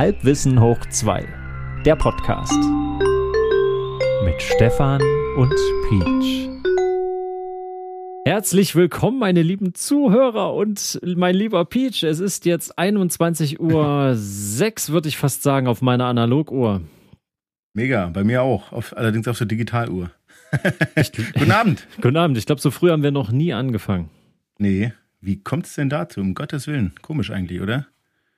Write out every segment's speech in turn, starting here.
Halbwissen hoch 2, der Podcast. Mit Stefan und Peach. Herzlich willkommen, meine lieben Zuhörer und mein lieber Peach. Es ist jetzt 21 Uhr 6, würde ich fast sagen, auf meiner Analoguhr. Mega, bei mir auch. Auf, allerdings auf der Digitaluhr. Guten Abend. Guten Abend. Ich glaube, so früh haben wir noch nie angefangen. Nee, wie kommt es denn dazu? Um Gottes Willen. Komisch eigentlich, oder?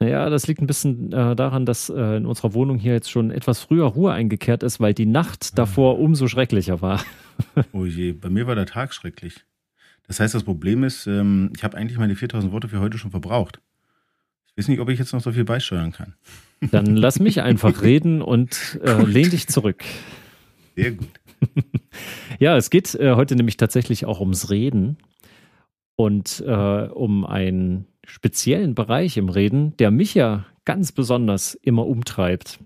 Naja, das liegt ein bisschen äh, daran, dass äh, in unserer Wohnung hier jetzt schon etwas früher Ruhe eingekehrt ist, weil die Nacht davor umso schrecklicher war. oh je, bei mir war der Tag schrecklich. Das heißt, das Problem ist, ähm, ich habe eigentlich meine 4000 Worte für heute schon verbraucht. Ich weiß nicht, ob ich jetzt noch so viel beisteuern kann. Dann lass mich einfach reden und äh, lehn dich zurück. Sehr gut. ja, es geht äh, heute nämlich tatsächlich auch ums Reden und äh, um einen speziellen Bereich im Reden, der mich ja ganz besonders immer umtreibt.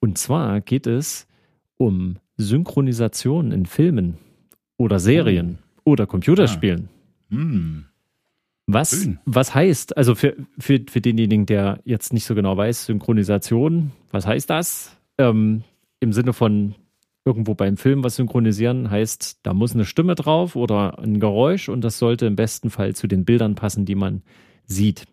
Und zwar geht es um Synchronisation in Filmen oder Serien oh. oder Computerspielen. Ah. Hm. Was, was heißt, also für, für, für denjenigen, der jetzt nicht so genau weiß, Synchronisation, was heißt das? Ähm, Im Sinne von irgendwo beim Film was synchronisieren, heißt, da muss eine Stimme drauf oder ein Geräusch und das sollte im besten Fall zu den Bildern passen, die man sieht.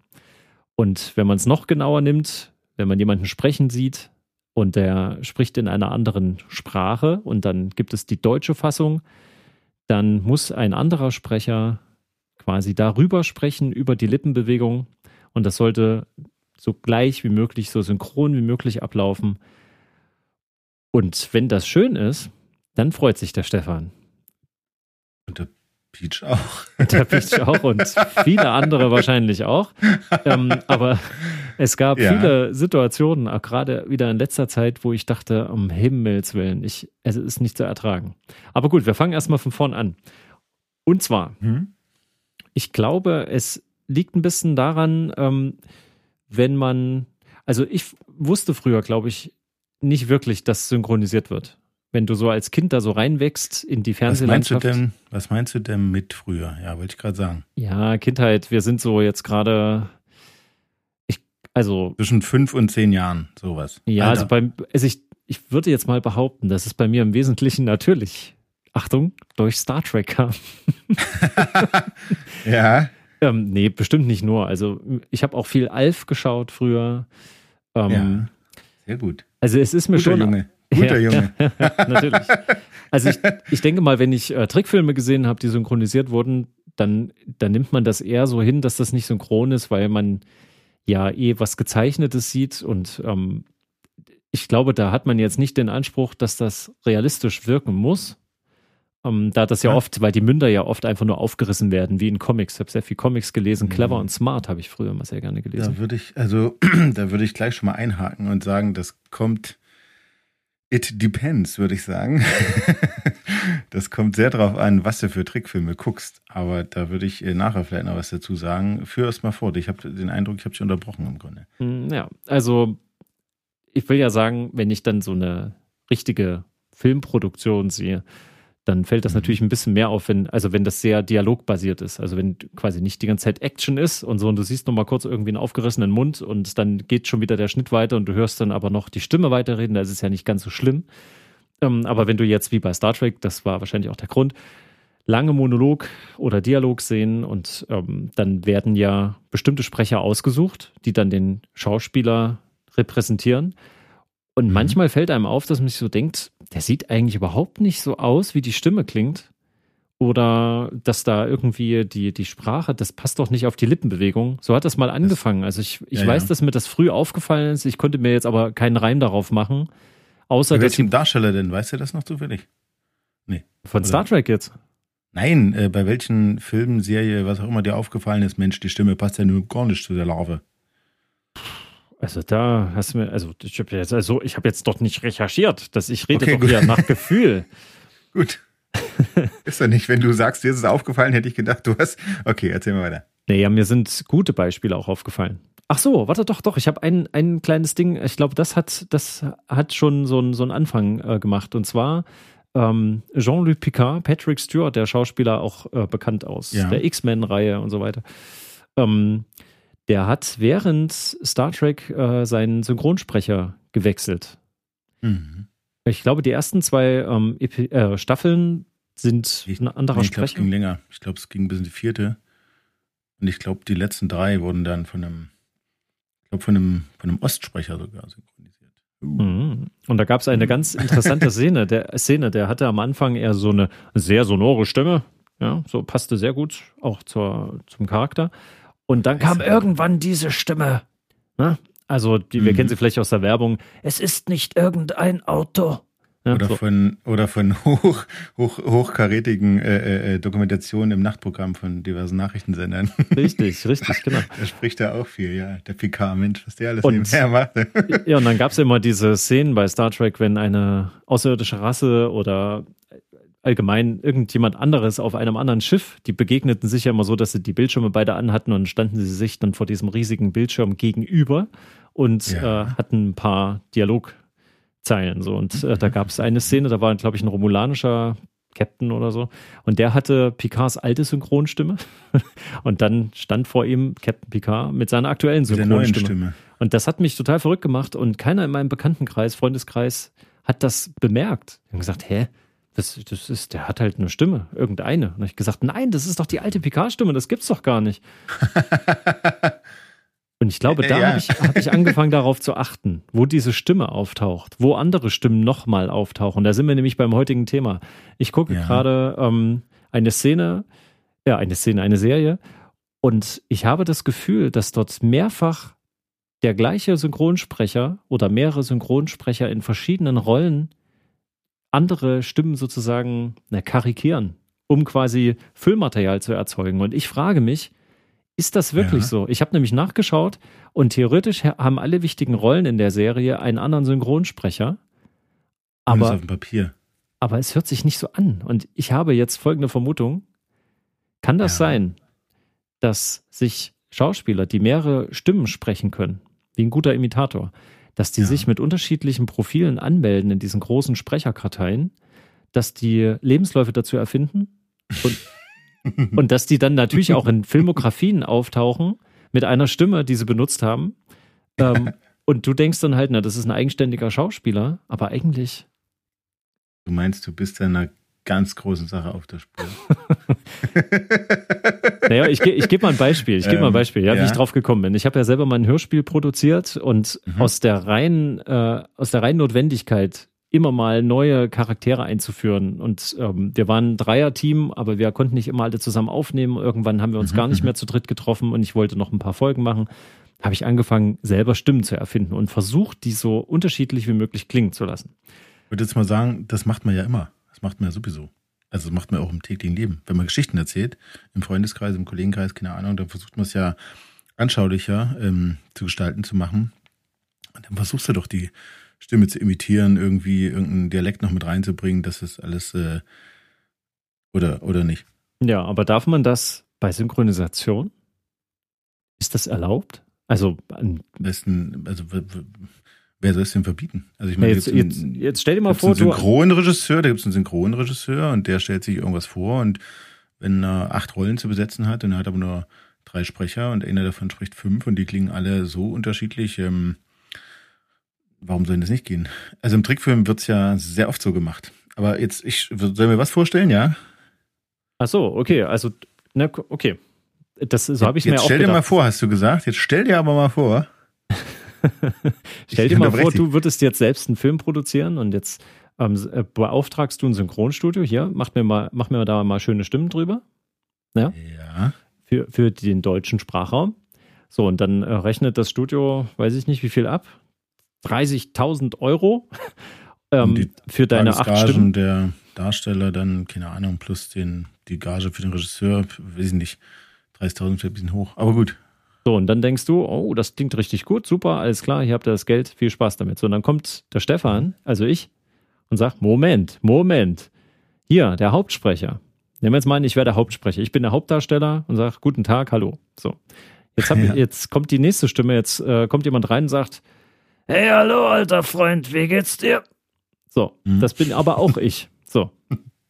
Und wenn man es noch genauer nimmt, wenn man jemanden sprechen sieht und der spricht in einer anderen Sprache und dann gibt es die deutsche Fassung, dann muss ein anderer Sprecher quasi darüber sprechen, über die Lippenbewegung und das sollte so gleich wie möglich, so synchron wie möglich ablaufen und wenn das schön ist, dann freut sich der Stefan. Und der Peach auch. Der Peach auch und viele andere wahrscheinlich auch. Ähm, aber es gab ja. viele Situationen, auch gerade wieder in letzter Zeit, wo ich dachte, um Himmels Willen, ich, es ist nicht zu ertragen. Aber gut, wir fangen erstmal von vorn an. Und zwar, hm? ich glaube, es liegt ein bisschen daran, ähm, wenn man, also ich wusste früher, glaube ich, nicht wirklich, dass synchronisiert wird. Wenn du so als Kind da so reinwächst in die Fernsehlandschaft. Was meinst du denn, was meinst du denn mit früher? Ja, wollte ich gerade sagen. Ja, Kindheit, wir sind so jetzt gerade, ich, also. Zwischen fünf und zehn Jahren, sowas. Ja, Alter. also beim, also ich, ich würde jetzt mal behaupten, dass es bei mir im Wesentlichen natürlich, Achtung, durch Star Trek kam. ja. Ähm, nee, bestimmt nicht nur. Also ich habe auch viel Alf geschaut früher. Ähm, ja, sehr gut. Also es ist mir Guter schon. Junge. Guter ja, Junge. natürlich. Also ich, ich denke mal, wenn ich äh, Trickfilme gesehen habe, die synchronisiert wurden, dann, dann nimmt man das eher so hin, dass das nicht synchron ist, weil man ja eh was Gezeichnetes sieht und ähm, ich glaube, da hat man jetzt nicht den Anspruch, dass das realistisch wirken muss. Ähm, da das ja, ja, oft, weil die Münder ja oft einfach nur aufgerissen werden, wie in Comics. Ich habe sehr viel Comics gelesen. Mhm. Clever und Smart habe ich früher immer sehr gerne gelesen. Da würde ich, also, da würde ich gleich schon mal einhaken und sagen, das kommt, it depends, würde ich sagen. das kommt sehr darauf an, was du für Trickfilme guckst. Aber da würde ich äh, nachher vielleicht noch was dazu sagen. Führ erst mal fort. Ich habe den Eindruck, ich habe dich unterbrochen im Grunde. Hm, ja, also, ich will ja sagen, wenn ich dann so eine richtige Filmproduktion sehe, dann fällt das mhm. natürlich ein bisschen mehr auf, wenn, also wenn das sehr dialogbasiert ist. Also wenn quasi nicht die ganze Zeit Action ist und so und du siehst noch mal kurz irgendwie einen aufgerissenen Mund und dann geht schon wieder der Schnitt weiter und du hörst dann aber noch die Stimme weiterreden, da ist es ja nicht ganz so schlimm. Ähm, aber wenn du jetzt wie bei Star Trek, das war wahrscheinlich auch der Grund, lange Monolog oder Dialog sehen und ähm, dann werden ja bestimmte Sprecher ausgesucht, die dann den Schauspieler repräsentieren. Und mhm. manchmal fällt einem auf, dass man sich so denkt, der sieht eigentlich überhaupt nicht so aus, wie die Stimme klingt. Oder dass da irgendwie die, die Sprache, das passt doch nicht auf die Lippenbewegung. So hat das mal angefangen. Also ich, ich ja, weiß, ja. dass mir das früh aufgefallen ist. Ich konnte mir jetzt aber keinen Reim darauf machen. Außer Bei welchem Darsteller denn? Weißt du das noch zufällig? Nee. Von Oder? Star Trek jetzt? Nein, äh, bei welchen Filmen, Serie, was auch immer dir aufgefallen ist, Mensch, die Stimme passt ja nur gar nicht zu der Larve. Also da hast du mir, also ich habe jetzt, also ich habe jetzt doch nicht recherchiert, dass ich rede okay, doch wieder nach Gefühl. gut. ist doch nicht, wenn du sagst, dir ist es aufgefallen, hätte ich gedacht, du hast. Okay, erzähl mal weiter. Naja, mir sind gute Beispiele auch aufgefallen. Ach so, warte doch, doch. Ich habe ein, ein kleines Ding. Ich glaube, das hat, das hat schon so, ein, so einen Anfang äh, gemacht. Und zwar ähm, Jean-Luc Picard, Patrick Stewart, der Schauspieler auch äh, bekannt aus ja. der X-Men-Reihe und so weiter. Ähm, der hat während Star Trek äh, seinen Synchronsprecher gewechselt. Mhm. Ich glaube, die ersten zwei ähm, äh, Staffeln sind ich, ein anderer nee, ich Sprecher. Es ging länger. Ich glaube, es ging bis in die vierte. Und ich glaube, die letzten drei wurden dann von einem, ich glaube, von einem, von einem Ostsprecher sogar synchronisiert. Mhm. Und da gab es eine ganz interessante Szene. Der Szene, der hatte am Anfang eher so eine sehr sonore Stimme. Ja, so passte sehr gut auch zur, zum Charakter. Und dann kam irgendwann diese Stimme. Ne? Also, die, wir mhm. kennen sie vielleicht aus der Werbung. Es ist nicht irgendein Auto. Ja, oder, so. von, oder von hoch, hoch, hochkarätigen äh, äh, Dokumentationen im Nachtprogramm von diversen Nachrichtensendern. Richtig, richtig, genau. Da spricht er auch viel, ja. Der PK, Mensch, was der alles und, nebenher macht. ja, und dann gab es immer diese Szenen bei Star Trek, wenn eine außerirdische Rasse oder allgemein irgendjemand anderes auf einem anderen Schiff. Die begegneten sich ja immer so, dass sie die Bildschirme beide anhatten und standen sie sich dann vor diesem riesigen Bildschirm gegenüber und ja. äh, hatten ein paar Dialogzeilen. So. Und äh, da mhm. gab es eine Szene, da war, glaube ich, ein romulanischer Captain oder so. Und der hatte Picards alte Synchronstimme. und dann stand vor ihm Captain Picard mit seiner aktuellen Synchronstimme. Und das hat mich total verrückt gemacht. Und keiner in meinem Bekanntenkreis, Freundeskreis, hat das bemerkt. Die haben gesagt, hä? Das, das ist, der hat halt eine Stimme, irgendeine. Und ich gesagt, nein, das ist doch die alte Picard-Stimme, das gibt's doch gar nicht. Und ich glaube, da ja. habe ich, hab ich angefangen darauf zu achten, wo diese Stimme auftaucht, wo andere Stimmen nochmal auftauchen. Da sind wir nämlich beim heutigen Thema. Ich gucke ja. gerade ähm, eine Szene, ja, eine Szene, eine Serie. Und ich habe das Gefühl, dass dort mehrfach der gleiche Synchronsprecher oder mehrere Synchronsprecher in verschiedenen Rollen andere Stimmen sozusagen na, karikieren, um quasi Füllmaterial zu erzeugen. Und ich frage mich, ist das wirklich ja. so? Ich habe nämlich nachgeschaut und theoretisch haben alle wichtigen Rollen in der Serie einen anderen Synchronsprecher. Aber, auf dem Papier. aber es hört sich nicht so an. Und ich habe jetzt folgende Vermutung. Kann das ja. sein, dass sich Schauspieler, die mehrere Stimmen sprechen können, wie ein guter Imitator, dass die ja. sich mit unterschiedlichen Profilen anmelden in diesen großen Sprecherkarteien, dass die Lebensläufe dazu erfinden und, und dass die dann natürlich auch in Filmografien auftauchen mit einer Stimme, die sie benutzt haben. Ähm, und du denkst dann halt, na, das ist ein eigenständiger Schauspieler, aber eigentlich. Du meinst, du bist ja einer ganz großen Sache auf der Spur. naja, ich, ich gebe mal ein Beispiel. Ich gebe ähm, mal ein ähm, Beispiel, ja, ja, wie ich drauf gekommen bin. Ich habe ja selber mal ein Hörspiel produziert und mhm. aus der reinen, äh, aus der reinen Notwendigkeit immer mal neue Charaktere einzuführen. Und ähm, wir waren ein Dreier-Team, aber wir konnten nicht immer alle zusammen aufnehmen. Irgendwann haben wir uns mhm. gar nicht mehr zu dritt getroffen und ich wollte noch ein paar Folgen machen. Habe ich angefangen, selber Stimmen zu erfinden und versucht, die so unterschiedlich wie möglich klingen zu lassen. Ich würde jetzt mal sagen, das macht man ja immer. Das macht man ja sowieso. Also das macht man auch im täglichen Leben. Wenn man Geschichten erzählt, im Freundeskreis, im Kollegenkreis, keine Ahnung, dann versucht man es ja anschaulicher ähm, zu gestalten, zu machen. Und dann versuchst du doch die Stimme zu imitieren, irgendwie irgendeinen Dialekt noch mit reinzubringen, das ist alles äh, oder, oder nicht. Ja, aber darf man das bei Synchronisation? Ist das erlaubt? Also am besten, also Wer soll es denn verbieten? Also ich meine, jetzt, jetzt, jetzt stell dir mal vor, einen Synchronregisseur, da gibt es einen Synchronregisseur und der stellt sich irgendwas vor und wenn er acht Rollen zu besetzen hat und er hat aber nur drei Sprecher und einer davon spricht fünf und die klingen alle so unterschiedlich, ähm, warum soll das nicht gehen? Also im Trickfilm wird's ja sehr oft so gemacht. Aber jetzt, ich soll mir was vorstellen, ja? Ach so, okay, also, na, okay. Das, so habe ich jetzt mir auch stell gedacht. dir mal vor, hast du gesagt. Jetzt stell dir aber mal vor, Stell dir mal vor, du würdest jetzt selbst einen Film produzieren und jetzt ähm, äh, beauftragst du ein Synchronstudio. Hier, mach mir mal, mach mir da mal schöne Stimmen drüber. Ja. ja. Für, für den deutschen Sprachraum. So, und dann äh, rechnet das Studio, weiß ich nicht, wie viel ab. 30.000 Euro ähm, für deine acht Stimmen. der Darsteller dann, keine Ahnung, plus den, die Gage für den Regisseur, weiß ich nicht, 30.000 ist ein bisschen hoch. Aber gut, so, und dann denkst du, oh, das klingt richtig gut, super, alles klar, hier habt ihr das Geld, viel Spaß damit. So, und dann kommt der Stefan, also ich, und sagt, Moment, Moment, hier, der Hauptsprecher. Nehmen wir jetzt mal an, ich wäre der Hauptsprecher. Ich bin der Hauptdarsteller und sage, guten Tag, hallo. So. Jetzt, hab, ja. jetzt kommt die nächste Stimme, jetzt äh, kommt jemand rein und sagt, hey, hallo, alter Freund, wie geht's dir? So, mhm. das bin aber auch ich. So.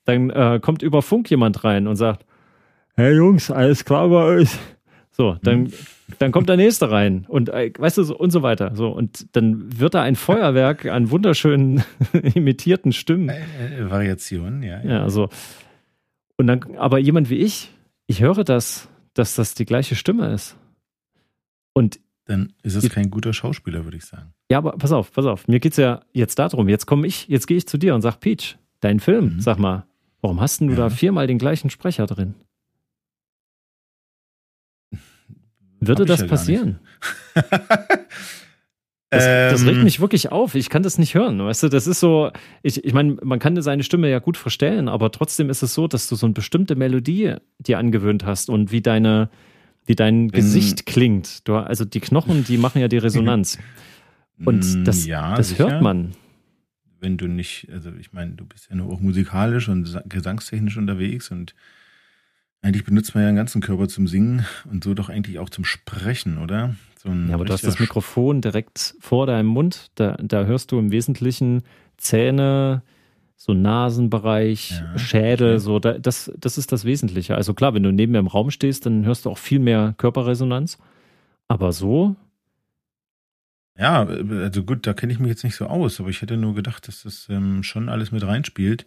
Dann äh, kommt über Funk jemand rein und sagt, hey Jungs, alles klar bei euch? So, dann mhm dann kommt der nächste rein und äh, weißt du so und so weiter. So und dann wird da ein Feuerwerk an wunderschönen imitierten Stimmen. Äh, äh, Variationen, ja, ja. Ja, so. Und dann, aber jemand wie ich, ich höre das, dass das die gleiche Stimme ist. Und dann ist es kein guter Schauspieler, würde ich sagen. Ja, aber pass auf, pass auf. Mir geht es ja jetzt darum. Jetzt komme ich, jetzt gehe ich zu dir und sag, Peach, dein Film, mhm. sag mal, warum hast du ja. da viermal den gleichen Sprecher drin? Würde das ja passieren? Das, das, regt ähm. mich wirklich auf. Ich kann das nicht hören. Weißt du, das ist so, ich, ich meine, man kann seine Stimme ja gut verstellen, aber trotzdem ist es so, dass du so eine bestimmte Melodie dir angewöhnt hast und wie deine, wie dein Wenn, Gesicht klingt. Du, also die Knochen, die machen ja die Resonanz. Und mm, das, ja, das hört man. Wenn du nicht, also ich meine, du bist ja nur auch musikalisch und gesangstechnisch unterwegs und eigentlich benutzt man ja den ganzen Körper zum Singen und so doch eigentlich auch zum Sprechen, oder? So ja, aber du hast das Mikrofon direkt vor deinem Mund. Da, da hörst du im Wesentlichen Zähne, so Nasenbereich, ja, Schädel, okay. so da, das, das ist das Wesentliche. Also klar, wenn du neben mir im Raum stehst, dann hörst du auch viel mehr Körperresonanz. Aber so. Ja, also gut, da kenne ich mich jetzt nicht so aus, aber ich hätte nur gedacht, dass das ähm, schon alles mit reinspielt.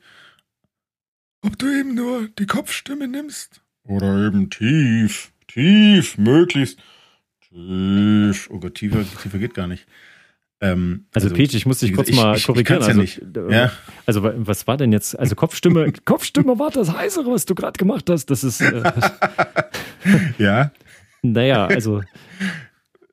Ob du eben nur die Kopfstimme nimmst oder eben tief, tief, möglichst tief. Oh Gott, tiefer, tiefer geht gar nicht. Ähm, also, also Peach, ich muss dich kurz ich, mal ich, korrigieren. Ich also, nicht. Ja. also was war denn jetzt? Also Kopfstimme, Kopfstimme war das heißere, was du gerade gemacht hast. Das ist. Äh, ja. Naja, also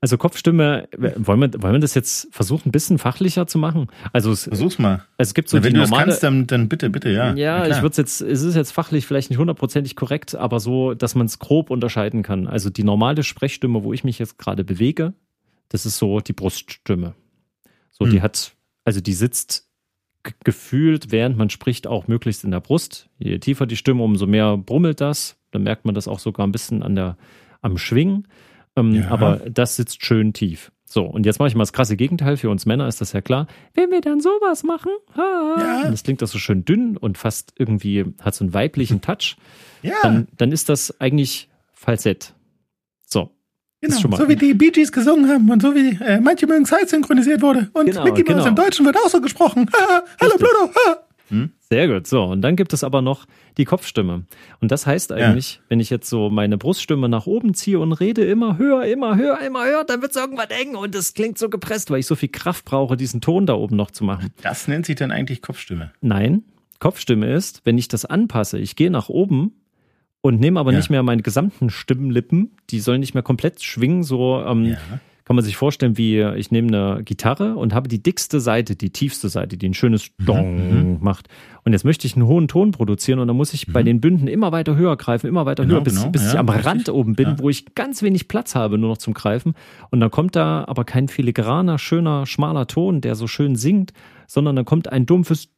also Kopfstimme, wollen wir, wollen wir das jetzt versuchen, ein bisschen fachlicher zu machen? Also es, Versuch's mal. Also es gibt so ja, wenn du normale, das kannst, dann, dann bitte, bitte, ja. Ja, ich würde jetzt, es ist jetzt fachlich vielleicht nicht hundertprozentig korrekt, aber so, dass man es grob unterscheiden kann. Also die normale Sprechstimme, wo ich mich jetzt gerade bewege, das ist so die Bruststimme. So, hm. die hat, also die sitzt gefühlt, während man spricht, auch möglichst in der Brust. Je tiefer die Stimme, umso mehr brummelt das. Dann merkt man das auch sogar ein bisschen an der, am Schwingen. Ähm, ja. Aber das sitzt schön tief. So, und jetzt mache ich mal das krasse Gegenteil. Für uns Männer ist das ja klar. Wenn wir dann sowas machen, ha, ja. und das klingt das so schön dünn und fast irgendwie hat so einen weiblichen Touch, ja. dann, dann ist das eigentlich Falsett. So. Genau, so wie die Bee Gees gesungen haben und so wie äh, manche mögen Zeit synchronisiert wurde. Und genau, Mickey Mouse genau. im Deutschen wird auch so gesprochen. Ha, hallo Pluto. Ha. Hm? Sehr gut. So, und dann gibt es aber noch die Kopfstimme. Und das heißt eigentlich, ja. wenn ich jetzt so meine Bruststimme nach oben ziehe und rede immer höher, immer höher, immer höher, dann wird es irgendwann eng und es klingt so gepresst, weil ich so viel Kraft brauche, diesen Ton da oben noch zu machen. Das nennt sich dann eigentlich Kopfstimme. Nein, Kopfstimme ist, wenn ich das anpasse, ich gehe nach oben und nehme aber ja. nicht mehr meine gesamten Stimmenlippen, die sollen nicht mehr komplett schwingen, so ähm, ja kann man sich vorstellen, wie ich nehme eine Gitarre und habe die dickste Seite, die tiefste Seite, die ein schönes mhm, Dong mhm. macht. Und jetzt möchte ich einen hohen Ton produzieren und dann muss ich mhm. bei den Bünden immer weiter höher greifen, immer weiter genau, höher, bis, genau. bis ja, ich am richtig. Rand oben bin, ja. wo ich ganz wenig Platz habe, nur noch zum Greifen. Und dann kommt da aber kein filigraner, schöner, schmaler Ton, der so schön singt, sondern dann kommt ein dumpfes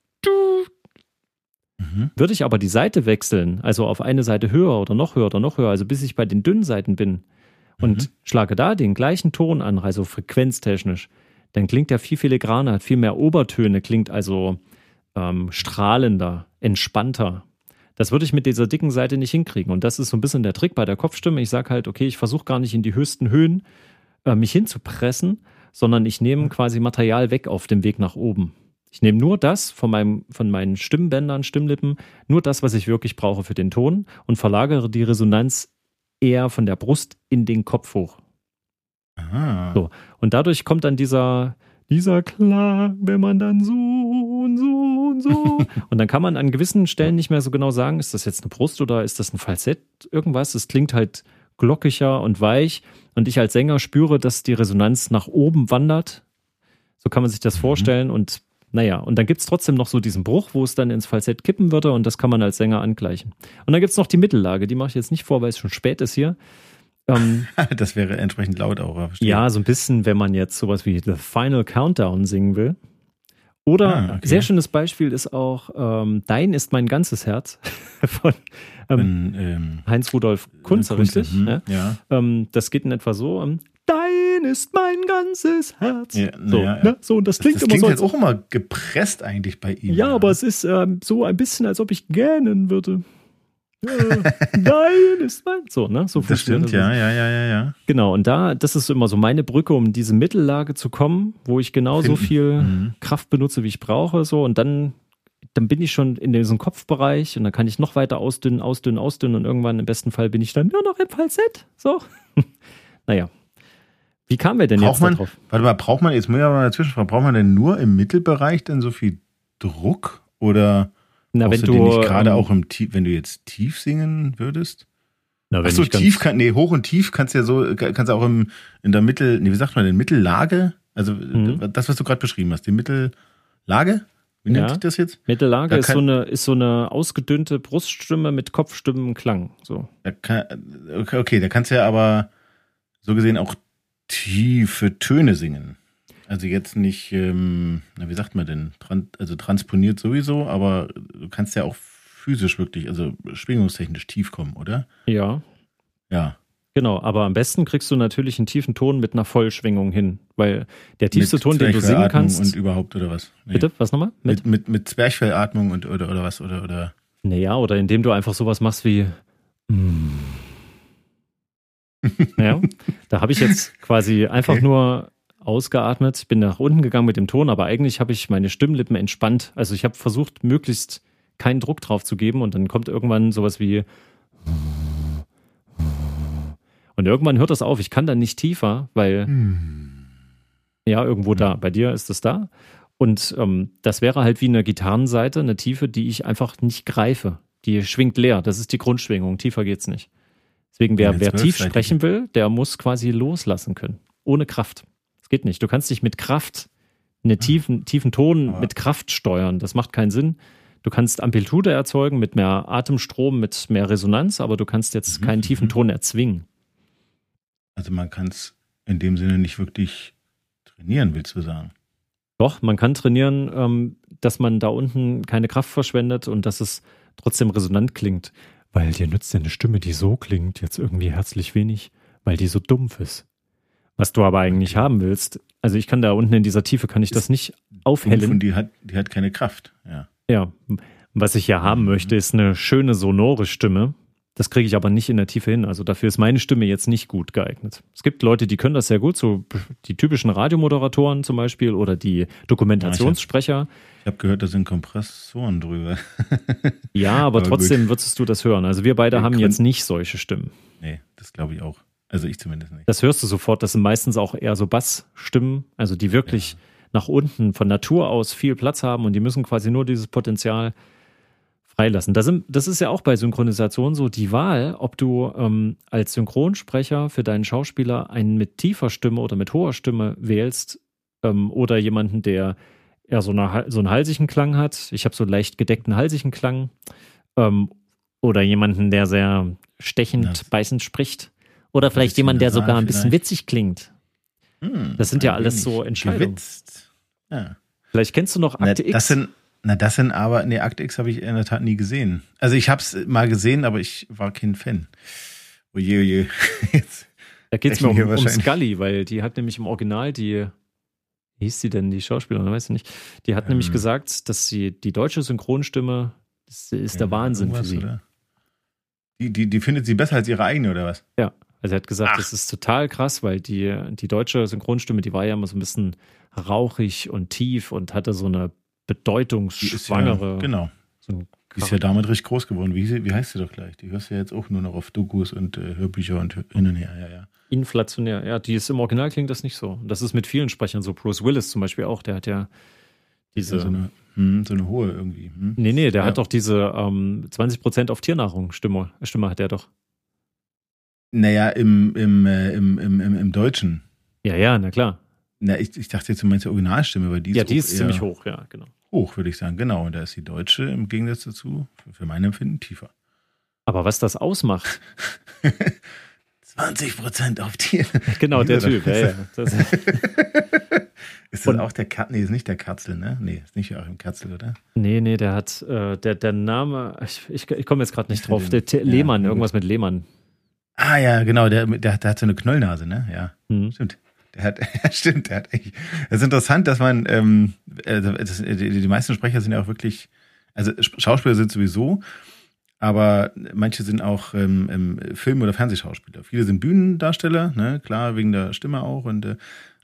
Mhm. Würde ich aber die Seite wechseln, also auf eine Seite höher oder noch höher oder noch höher, also bis ich bei den dünnen Seiten bin, und mhm. schlage da den gleichen Ton an, also frequenztechnisch, dann klingt der viel filigraner, hat viel mehr Obertöne, klingt also ähm, strahlender, entspannter. Das würde ich mit dieser dicken Seite nicht hinkriegen. Und das ist so ein bisschen der Trick bei der Kopfstimme. Ich sage halt, okay, ich versuche gar nicht in die höchsten Höhen äh, mich hinzupressen, sondern ich nehme quasi Material weg auf dem Weg nach oben. Ich nehme nur das von, meinem, von meinen Stimmbändern, Stimmlippen, nur das, was ich wirklich brauche für den Ton und verlagere die Resonanz eher von der Brust in den Kopf hoch. Aha. So. Und dadurch kommt dann dieser, dieser Klang, wenn man dann so und so und so. und dann kann man an gewissen Stellen nicht mehr so genau sagen, ist das jetzt eine Brust oder ist das ein Falsett, irgendwas. Es klingt halt glockiger und weich. Und ich als Sänger spüre, dass die Resonanz nach oben wandert. So kann man sich das mhm. vorstellen. Und naja, und dann gibt es trotzdem noch so diesen Bruch, wo es dann ins Falsett kippen würde und das kann man als Sänger angleichen. Und dann gibt es noch die Mittellage, die mache ich jetzt nicht vor, weil es schon spät ist hier. Ähm, das wäre entsprechend laut auch. Verstehe. Ja, so ein bisschen, wenn man jetzt sowas wie The Final Countdown singen will. Oder ah, okay. sehr schönes Beispiel ist auch ähm, Dein ist mein ganzes Herz von ähm, Bin, ähm, Heinz Rudolf Kunze, richtig? Hm, ja. ja. Ähm, das geht in etwa so. Dein ist mein ganzes Herz. Ja, so, ja, ja. Ne? so, und das klingt das, das immer klingt so. Jetzt auch immer gepresst eigentlich bei ihm. Ja, aber es ist ähm, so ein bisschen, als ob ich gähnen würde. Nein, ist mein. So, ne? So das stimmt, das. ja, ja, ja, ja, ja. Genau, und da, das ist immer so meine Brücke, um diese Mittellage zu kommen, wo ich genauso Finden. viel Mhm. Kraft benutze, wie ich brauche, so, und dann, dann bin ich schon in diesem Kopfbereich und dann kann ich noch weiter ausdünnen, ausdünnen, ausdünnen und irgendwann im besten Fall bin ich dann nur noch im Falsett. So. naja. Wie kamen wir denn Braucht jetzt man- darauf? Warte mal, braucht man, jetzt muss ich aber mal dazwischen fragen, braucht man denn nur im Mittelbereich dann so viel Druck? Oder Na, brauchst wenn du du den nicht gerade ähm, auch im Tief, wenn du jetzt tief singen würdest? na, wenn Ach so, tief kann, nee, hoch und tief kannst du ja so, kannst du auch im, in der Mittel, nee, wie sagt man denn, Mittellage? Also Mhm. das, was du gerade beschrieben hast, die Mittellage? Wie nennt Ja. sich das jetzt? Mittellage Da ist so, eine, ist so eine ausgedünnte Bruststimme mit Kopfstimmenklang. So. Da kann, okay, okay, da kannst du ja aber so gesehen auch tiefe Töne singen. Also jetzt nicht, ähm, na, wie sagt man denn, Tran also transponiert sowieso, aber du kannst ja auch physisch wirklich, also schwingungstechnisch tief kommen, oder? Ja, Ja. genau. Aber am besten kriegst du natürlich einen tiefen Ton mit einer Vollschwingung hin. Weil der tiefste Mit Ton, den du singen kannst. Und überhaupt, oder was? Nee. Bitte, was nochmal? Mit? Mit, mit, mit Zwerchfellatmung und oder, oder was, oder, oder. Naja, oder indem du einfach sowas machst wie. mm. Ja, da habe ich jetzt quasi einfach Okay. nur ausgeatmet. Ich bin nach unten gegangen mit dem Ton, aber eigentlich habe ich meine Stimmlippen entspannt. Also ich habe versucht, möglichst keinen Druck drauf zu geben und dann kommt irgendwann sowas wie. Und irgendwann hört das auf. Ich kann dann nicht tiefer, weil ja, irgendwo da. Bei dir ist es da. Und ähm, das wäre halt wie eine Gitarrenseite, eine Tiefe, die ich einfach nicht greife. Die schwingt leer. Das ist die Grundschwingung. Tiefer geht's nicht. Deswegen, wer, wer tief sprechen will, der muss quasi loslassen können. Ohne Kraft. Das geht nicht. Du kannst nicht mit Kraft einen tiefen, tiefen Ton Aber- mit Kraft steuern. Das macht keinen Sinn. Du kannst Amplitude erzeugen mit mehr Atemstrom, mit mehr Resonanz, aber du kannst jetzt Mhm, keinen tiefen mhm. Ton erzwingen. Also man kann es in dem Sinne nicht wirklich trainieren, willst du sagen? Doch, man kann trainieren, ähm, dass man da unten keine Kraft verschwendet und dass es trotzdem resonant klingt. Weil dir nützt ja eine Stimme, die so klingt, jetzt irgendwie herzlich wenig, weil die so dumpf ist. Was du aber eigentlich haben willst, also ich kann da unten in dieser Tiefe, kann ich das nicht Und aufhellen. die hat, die hat keine Kraft, ja. Ja, was ich ja haben Mhm. möchte, ist eine schöne sonore Stimme. Das kriege ich aber nicht in der Tiefe hin. Also dafür ist meine Stimme jetzt nicht gut geeignet. Es gibt Leute, die können das sehr gut, so die typischen Radiomoderatoren zum Beispiel oder die Dokumentationssprecher. Ich habe gehört, da sind Kompressoren drüber. Ja, aber, Aber trotzdem würdest du das hören. Also wir beide Wir haben jetzt nicht solche Stimmen. nee, das glaube ich auch. Also ich zumindest nicht. Das hörst du sofort. Das sind meistens auch eher so Bassstimmen, also die wirklich nach unten von Natur aus viel Platz haben und die müssen quasi nur dieses Potenzial freilassen. Das, sind, das ist ja auch bei Synchronisation so die Wahl, ob du ähm, als Synchronsprecher für deinen Schauspieler einen mit tiefer Stimme oder mit hoher Stimme wählst ähm, oder jemanden, der eher so, eine, so einen halsigen Klang hat. Ich habe so einen leicht gedeckten halsigen Klang. Ähm, oder jemanden, der sehr stechend, Das- beißend spricht. Oder vielleicht jemand, der sogar ein bisschen vielleicht. witzig klingt. Hm, Das sind ja alles so Entscheidungen. Gewitzt. Ja. Vielleicht kennst du noch Akte X. das sind, na, das sind aber, nee, Akte X habe ich in der Tat nie gesehen. Also ich habe es mal gesehen, aber ich war kein Fan. Oje, oje. Jetzt. da geht es mir um, um. Scully, weil die hat nämlich im Original die, wie hieß sie denn, die Schauspielerin, weiß ich nicht. Die hat nämlich Ähm. gesagt, dass sie die deutsche Synchronstimme, das ist der Ja, Wahnsinn für sie. Oder? Die, die, die findet sie besser als ihre eigene, oder was? Ja, also er hat gesagt, Ach. das ist total krass, weil die, die deutsche Synchronstimme, die war ja immer so ein bisschen rauchig und tief und hatte so eine bedeutungsschwangere. ja, genau. so Die ist ja damit richtig groß geworden. Wie, wie heißt sie doch gleich? Die hörst du ja jetzt auch nur noch auf Dokus und äh, Hörbücher und hin und her. Ja, ja. Inflationär, ja, die ist im Original klingt das nicht so. Das ist mit vielen Sprechern so. Bruce Willis zum Beispiel auch, der hat ja diese. So eine, hm, so eine hohe irgendwie. Hm. nee, nee, der Ja. hat doch diese ähm, 20% auf Tiernahrung Stimme, Stimme hat er doch. Naja, im, im, äh, im, im, im, im Deutschen. Ja, ja, na klar. Na, ich, ich dachte jetzt, du meinst die Originalstimme, weil die ist, ja, die ist ziemlich hoch, ja, genau. Hoch, würde ich sagen. Genau, und da ist die deutsche im Gegensatz dazu, für- mein Empfinden, tiefer. Aber was das ausmacht, 20 Prozent auf Tier. genau, der Typ, ja, ja. Das, Ist das auch der Katzel? Nee, ist nicht der Katzel, ne? Nee, ist nicht Joachim Katzel, oder? nee, nee, der hat, äh, der, der Name, ich, ich, ich komme jetzt gerade nicht Ich drauf, der den- ja, Lehmann, gut. irgendwas mit Lehmann. Ah ja, genau, der, der, der hat so eine Knollnase, ne? Ja, Hm. stimmt. Der hat, ja, stimmt, der hat echt. Es ist interessant, dass man, ähm, äh, das, die, die meisten Sprecher sind ja auch wirklich, also Schauspieler sind sowieso, aber manche sind auch ähm, ähm, Film- oder Fernsehschauspieler. Viele sind Bühnendarsteller, ne, klar, wegen der Stimme auch. Und äh,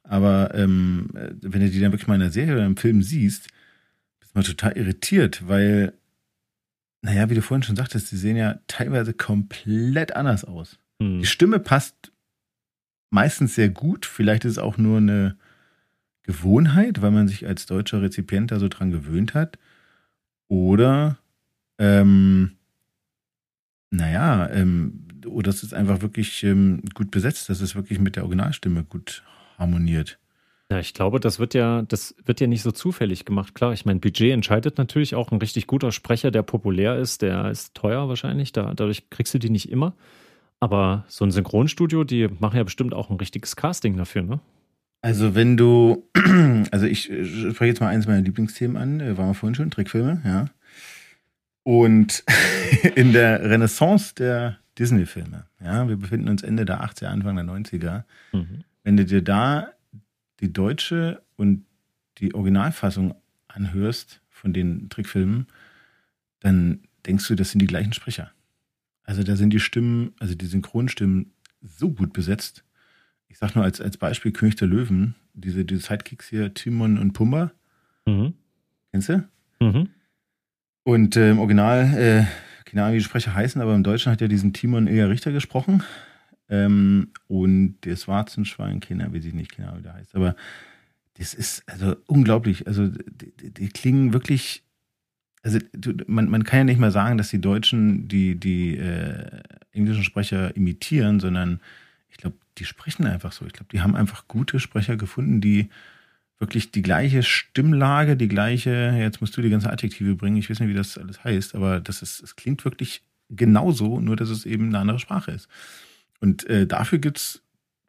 aber ähm, wenn du die dann wirklich mal in der Serie oder im Film siehst, bist du mal total irritiert, weil, naja, wie du vorhin schon sagtest, die sehen ja teilweise komplett anders aus. Hm. Die Stimme passt meistens sehr gut. Vielleicht ist es auch nur eine Gewohnheit, weil man sich als deutscher Rezipient da so dran gewöhnt hat. Oder ähm, naja, ähm, oder es ist einfach wirklich ähm, gut besetzt, dass es wirklich mit der Originalstimme gut harmoniert. Ja, ich glaube, das wird ja, das wird ja nicht so zufällig gemacht. Klar, ich meine, Budget entscheidet natürlich auch ein richtig guter Sprecher, der populär ist, der ist teuer wahrscheinlich. Da, dadurch kriegst du die nicht immer. Aber so ein Synchronstudio, die machen ja bestimmt auch ein richtiges Casting dafür, ne? Also wenn du, also ich äh, spreche jetzt mal eins meiner Lieblingsthemen an, äh, waren wir vorhin schon, Trickfilme, ja. Und in der Renaissance der Disney-Filme, ja, wir befinden uns Ende der 80er, Anfang der 90er. Mhm. Wenn du dir da die deutsche und die Originalfassung anhörst von den Trickfilmen, dann denkst du, das sind die gleichen Sprecher. Also da sind die Stimmen, also die Synchronstimmen so gut besetzt. Ich sag nur als, als Beispiel König der Löwen, diese, diese Sidekicks hier, Timon und Pumba. Mhm. Kennst du? Mhm. Und äh, im Original, äh, keine Ahnung, wie die Sprecher heißen, aber im Deutschen hat ja diesen Timon Eher Richter gesprochen. Ähm, und das Warzenschwein, keine Ahnung, wie sie nicht, keine Ahnung, wie der heißt. Aber das ist also unglaublich. Also die, die, die klingen wirklich. Also du, man, man kann ja nicht mal sagen, dass die Deutschen die, die äh, englischen Sprecher imitieren, sondern ich glaube, die sprechen einfach so. Ich glaube, die haben einfach gute Sprecher gefunden, die wirklich die gleiche Stimmlage, die gleiche, jetzt musst du die ganze Adjektive bringen, ich weiß nicht, wie das alles heißt, aber das ist, es klingt wirklich genauso, nur dass es eben eine andere Sprache ist. Und äh, dafür gibt's,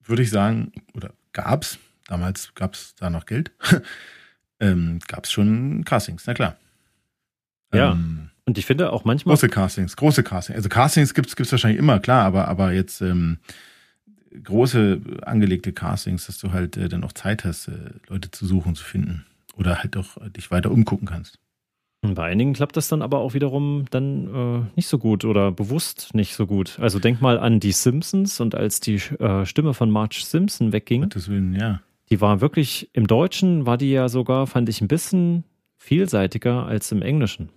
würde ich sagen, oder gab's, damals gab's da noch Geld, ähm, gab's schon Castings, na klar. Ja. Ähm, Und ich finde auch manchmal. große Castings, große Castings. Also Castings gibt's gibt's wahrscheinlich immer, klar, aber, aber jetzt ähm, große angelegte Castings, dass du halt äh, dann auch Zeit hast, äh, Leute zu suchen, zu finden. Oder halt auch äh, dich weiter umgucken kannst. Und bei einigen klappt das dann aber auch wiederum dann äh, nicht so gut oder bewusst nicht so gut. Also denk mal an die Simpsons und als die äh, Stimme von Marge Simpson wegging, Gottes Willen, ja. die war wirklich, im Deutschen war die ja sogar, fand ich, ein bisschen vielseitiger als im Englischen.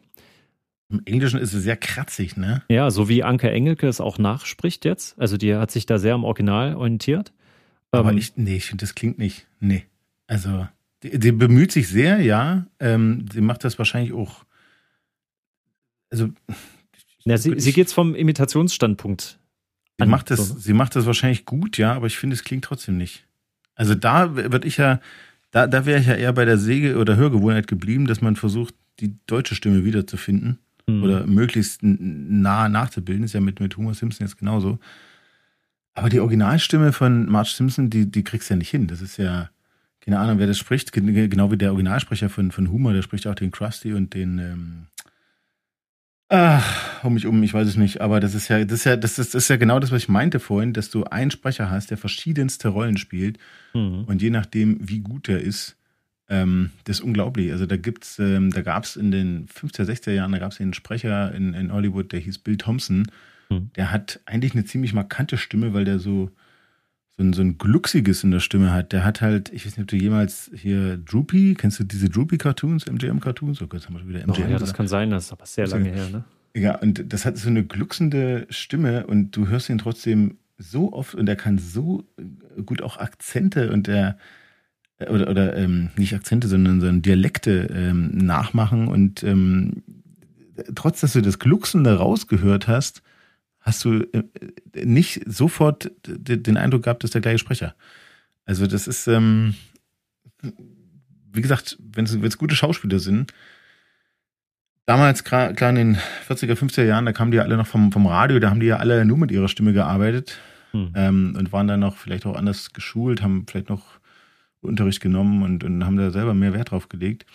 Im Englischen ist es sehr kratzig, ne? Ja, so wie Anke Engelke es auch nachspricht jetzt. Also die hat sich da sehr am Original orientiert. Aber Ähm, ich, nee, ich finde, das klingt nicht. Nee. Also, die, die bemüht sich sehr, ja. Ähm, sie macht das wahrscheinlich auch. Also, na, sie, sie geht's vom Imitationsstandpunkt Sie an, macht das, so, sie macht das wahrscheinlich gut, ja, aber ich finde, es klingt trotzdem nicht. Also da würde ich ja, da, da wäre ich ja eher bei der Säge- oder Hörgewohnheit geblieben, dass man versucht, die deutsche Stimme wiederzufinden Hm. oder möglichst nah nachzubilden. Ist ja mit, mit Homer Simpson jetzt genauso. Aber die Originalstimme von Marge Simpson, die, die kriegst du ja nicht hin. Das ist ja, keine Ahnung, wer das spricht, gen- genau wie der Originalsprecher von, von Homer, der spricht auch den Krusty und den, ähm, Ach, hau mich um, ich weiß es nicht, aber das ist ja, das ist ja, das ist, das ist ja genau das, was ich meinte vorhin, dass du einen Sprecher hast, der verschiedenste Rollen spielt Hm. und je nachdem, wie gut er ist, ähm, das ist unglaublich. Also da gibt's, ähm, da gab's in den 50er, 60er Jahren, da gab's einen Sprecher in, in Hollywood, der hieß Bill Thompson. Hm. Der hat eigentlich eine ziemlich markante Stimme, weil der so, so ein, so ein Glucksiges in der Stimme hat. Der hat halt, ich weiß nicht, ob du jemals hier Droopy, kennst du diese Droopy-Cartoons, MGM-Cartoons? Oh Gott, haben wir wieder Oh, MGM. ja, das kann sein, das ist aber sehr lange her, ne? Ja, und das hat so eine glucksende Stimme und du hörst ihn trotzdem so oft und er kann so gut auch Akzente und der oder, oder ähm, nicht Akzente, sondern, sondern Dialekte ähm, nachmachen und ähm, trotz, dass du das Glucksende rausgehört hast, hast du äh, nicht sofort den Eindruck gehabt, dass der gleiche Sprecher. Also das ist, ähm, wie gesagt, wenn es gute Schauspieler sind, damals klar in den 40er, 50er Jahren, da kamen die ja alle noch vom, vom Radio, da haben die ja alle nur mit ihrer Stimme gearbeitet Hm. ähm, und waren dann noch vielleicht auch anders geschult, haben vielleicht noch Unterricht genommen und, und haben da selber mehr Wert drauf gelegt.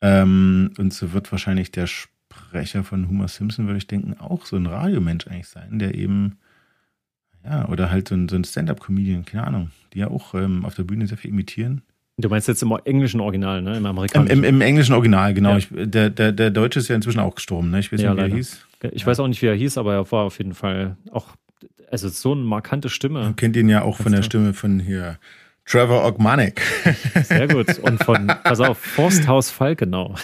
Ähm, und so wird wahrscheinlich der Sprecher von Homer Simpson, würde ich denken, auch so ein Radiomensch eigentlich sein, der eben, ja, oder halt so ein, so ein Stand-up-Comedian, keine Ahnung, die ja auch ähm, auf der Bühne sehr viel imitieren. Du meinst jetzt im englischen Original, ne? Im Im, amerikanischen. im, Im englischen Original, genau. Ja. Ich, der, der, der Deutsche ist ja inzwischen auch gestorben, ne? Ich weiß Ja, nicht, wie er leider. hieß. Ich Ja. weiß auch nicht, wie er hieß, aber er war auf jeden Fall auch, also so eine markante Stimme. Man kennt ihn ja auch von der. Stimme von hier. Trevor Ogmanik. Sehr gut. Und von, pass auf, Forsthaus Falkenau.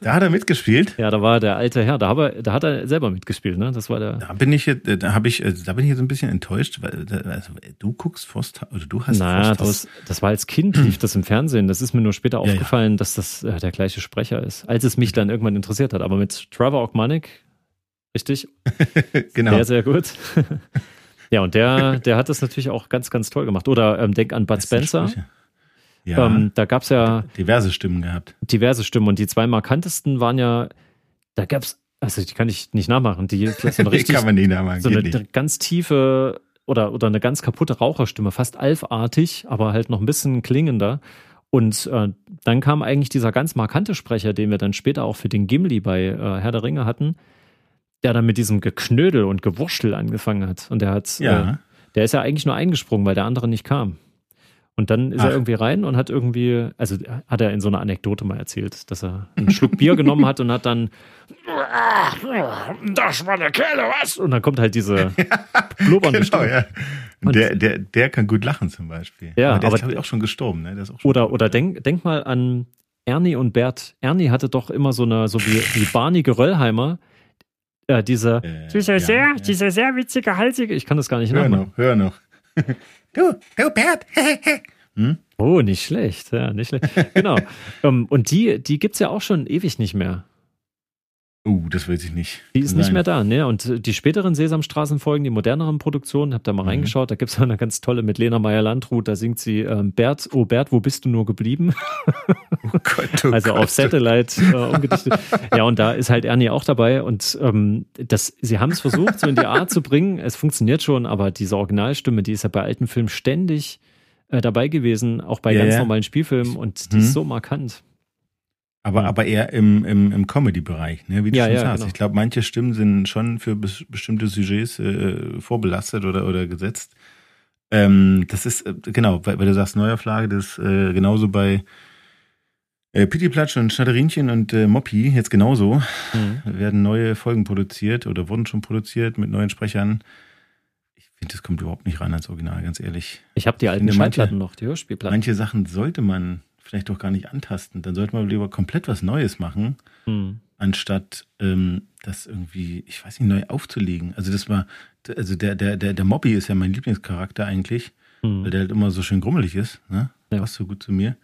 Da hat er mitgespielt. Ja, da war der alte Herr, da, hab er, da hat er selber mitgespielt, ne? Das war der. Da bin ich jetzt, da habe ich, äh, da bin ich jetzt ein bisschen enttäuscht, weil also, du guckst Forsthaus, oder du hast Naja, Forsthaus. das, das war als Kind, lief das im Fernsehen. Das ist mir nur später Ja, ja. aufgefallen, dass das äh, der gleiche Sprecher ist, als es mich dann irgendwann interessiert hat. Aber mit Trevor Ogmanik, richtig, genau. sehr, sehr gut. Ja, und der, der hat das natürlich auch ganz, ganz toll gemacht. Oder ähm, denk an Bud Beste Spencer. Ja, Ähm, da gab's ja diverse Stimmen gehabt. diverse Stimmen und die zwei markantesten waren ja, da gab's, also die kann ich nicht nachmachen, die so eine Die richtig kann man nicht nachmachen. so eine nicht. ganz tiefe oder, oder eine ganz kaputte Raucherstimme, fast alfartig, aber halt noch ein bisschen klingender. Und äh, dann kam eigentlich dieser ganz markante Sprecher, den wir dann später auch für den Gimli bei äh, Herr der Ringe hatten, der dann mit diesem Geknödel und Gewurschtel angefangen hat. Und der hat, äh, Ja. der ist ja eigentlich nur eingesprungen, weil der andere nicht kam. Und dann ist Ach. er irgendwie rein und hat irgendwie, also hat er in so einer Anekdote mal erzählt, dass er einen Schluck Bier genommen hat und hat dann, das war der Kerle, was? Und dann kommt halt diese blubbernde Genau, Stimme. ja. Der, der, der kann gut lachen zum Beispiel. Ja, aber der aber- ist, glaube ich, auch schon gestorben. Ne? Der ist auch schon Oder, oder denk, denk mal an Ernie und Bert. Ernie hatte doch immer so eine, so wie, wie Barney Geröllheimer, äh, diese, Äh, diese ja, sehr, ja. diese sehr witzige, halsige, ich kann das gar nicht Hör nachmachen. noch, hör noch. du, du Bert. hm? Oh, nicht schlecht, ja, nicht schlecht. Genau. ähm, und die, die gibt's ja auch schon ewig nicht mehr. Uh, das weiß ich nicht. Die ist Kann nicht mehr da, ne? Und äh, die späteren Sesamstraßenfolgen, die moderneren Produktionen, habt da mal Mhm. reingeschaut, da gibt's auch eine ganz tolle mit Lena Meyer-Landrut, da singt sie ähm, Bert, oh Bert, wo bist du nur geblieben? Oh Gott, oh also Gott. auf Satellite äh, umgedichtet. Ja, und da ist halt Ernie auch dabei und ähm, das, sie haben es versucht, so in die Art zu bringen. Es funktioniert schon, aber diese Originalstimme, die ist ja bei alten Filmen ständig äh, dabei gewesen, auch bei Ja, ganz ja. normalen Spielfilmen und die Mhm. ist so markant. Aber, Mhm. aber eher im, im, im Comedy-Bereich, ne? wie du Ja, schon ja, sagst. genau. Ich glaube, manche Stimmen sind schon für bes bestimmte Sujets äh, vorbelastet oder, oder gesetzt. Ähm, das ist, äh, genau, weil, weil du sagst Neuauflage, das äh, genauso bei äh, Pitti Platsch und Schnatterinchen und äh, Moppi, jetzt genauso, Mhm. werden neue Folgen produziert oder wurden schon produziert mit neuen Sprechern. Ich finde, das kommt überhaupt nicht ran als Original, ganz ehrlich. Ich habe die alten Schallplatten noch, die Hörspielplatten. Manche Sachen sollte man vielleicht doch gar nicht antasten. Dann sollte man lieber komplett was Neues machen Mhm. anstatt ähm, das irgendwie, ich weiß nicht, neu aufzulegen. Also das war, also der, der, der, der Mobby ist ja mein Lieblingscharakter eigentlich, Mhm. weil der halt immer so schön grummelig ist, ne? Ja. Passt so gut zu mir.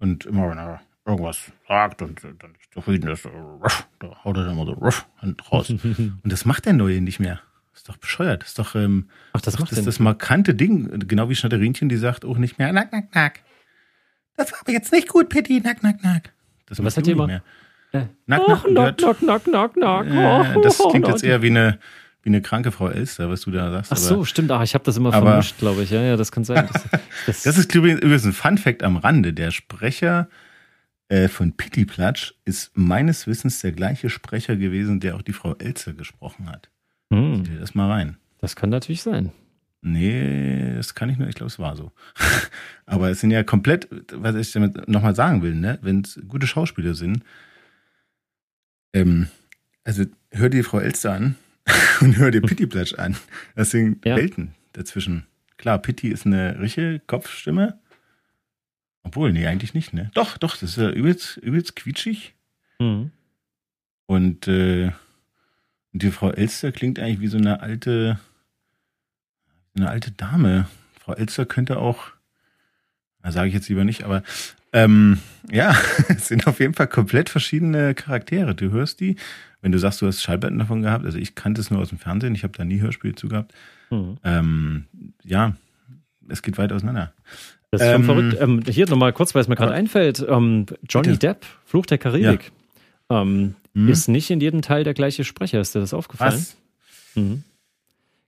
Und immer, wenn er irgendwas sagt und äh, dann nicht zufrieden ist, äh, da haut er dann immer so ruff, und raus. Und das macht der Neue nicht mehr. Ist doch bescheuert. Ist doch, ähm, Ach, das macht das, das markante Ding, genau wie Schnatterinchen, die sagt auch nicht mehr, nack, nack, nack. Das war aber jetzt nicht gut, Pitti, nack, nack, nack. Das Was hat immer- mehr. Äh, Nack, nack, nack, nack, nack, nack, nack. Äh, das Oh, klingt oh, jetzt eher wie eine, wie eine kranke Frau Elster, was du da sagst. Ach so, stimmt. Ach, ich habe das immer aber- vermischt, glaube ich. Ja, ja, das kann sein. Das, das, Das ist übrigens übrigens ein Fun-Fact am Rande. Der Sprecher äh, von Pitti Platsch ist meines Wissens der gleiche Sprecher gewesen, der auch die Frau Elster gesprochen hat. hm, dir das mal rein. das kann natürlich sein. Nee, das kann ich nur, ich glaube, es war so. Aber es sind ja komplett, was ich damit nochmal sagen will, ne, wenn es gute Schauspieler sind, ähm, also hör dir Frau Elster an und hör dir Pitti Platsch an. Das sind Ja. Welten dazwischen. Klar, Pitti ist eine richtige Kopfstimme. Obwohl, nee, eigentlich nicht, ne? Doch, doch, das ist ja übelst, übelst quietschig. Hm. Und äh, die Frau Elster klingt eigentlich wie so eine alte, eine alte Dame. Frau Elster könnte auch, da sage ich jetzt lieber nicht, aber ähm, ja, es sind auf jeden Fall komplett verschiedene Charaktere. Du hörst die, wenn du sagst, du hast Schallplatten davon gehabt, also ich kannte es nur aus dem Fernsehen, ich habe da nie Hörspiele zu gehabt. Hm. Ähm, ja, es geht weit auseinander. Das ist schon Ähm, verrückt. Ähm, hier nochmal kurz, weil es mir gerade aber- einfällt. Ähm, Johnny Bitte. Depp, Fluch der Karibik, ähm, Hm? ist nicht in jedem Teil der gleiche Sprecher. Ist dir das aufgefallen? Was? Mhm.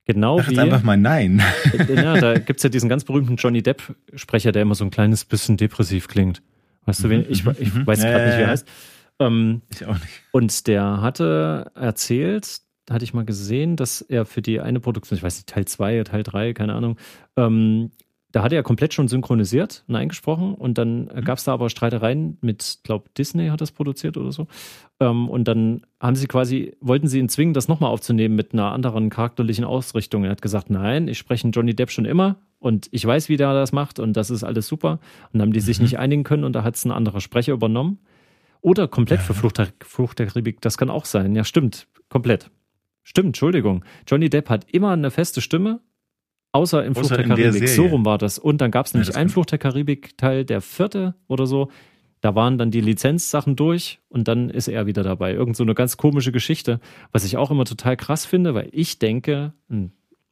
Genau Sag wie. einfach mal nein. ja, da gibt's ja diesen ganz berühmten Johnny Depp-Sprecher, der immer so ein kleines bisschen depressiv klingt. Weißt du, wen? Ich, ich mhm. weiß gerade nicht, wie er heißt. Ähm, Ich auch nicht. und der hatte erzählt, hatte ich mal gesehen, dass er für die eine Produktion, ich weiß nicht, Teil 2, Teil 3, keine Ahnung, ähm, da hat er komplett schon synchronisiert und eingesprochen und dann mhm. gab es da aber Streitereien mit, glaube Disney hat das produziert oder so. Ähm, und dann haben sie quasi, wollten sie ihn zwingen, das nochmal aufzunehmen mit einer anderen charakterlichen Ausrichtung. Er hat gesagt, nein, ich spreche Johnny Depp schon immer und ich weiß, wie der das macht und das ist alles super. Und dann haben die sich mhm. nicht einigen können und da hat es ein anderer Sprecher übernommen. Oder komplett ja. für Flucht der, Flucht der Karibik, das kann auch sein. Ja, stimmt, komplett. Stimmt, Entschuldigung. Johnny Depp hat immer eine feste Stimme Außer im Fluch der Karibik. Der so rum war das. Und dann gab es nämlich ja, einen Fluch der Karibik-Teil, der vierte oder so. Da waren dann die Lizenzsachen durch und dann ist er wieder dabei. Irgend so eine ganz komische Geschichte, was ich auch immer total krass finde, weil ich denke, ein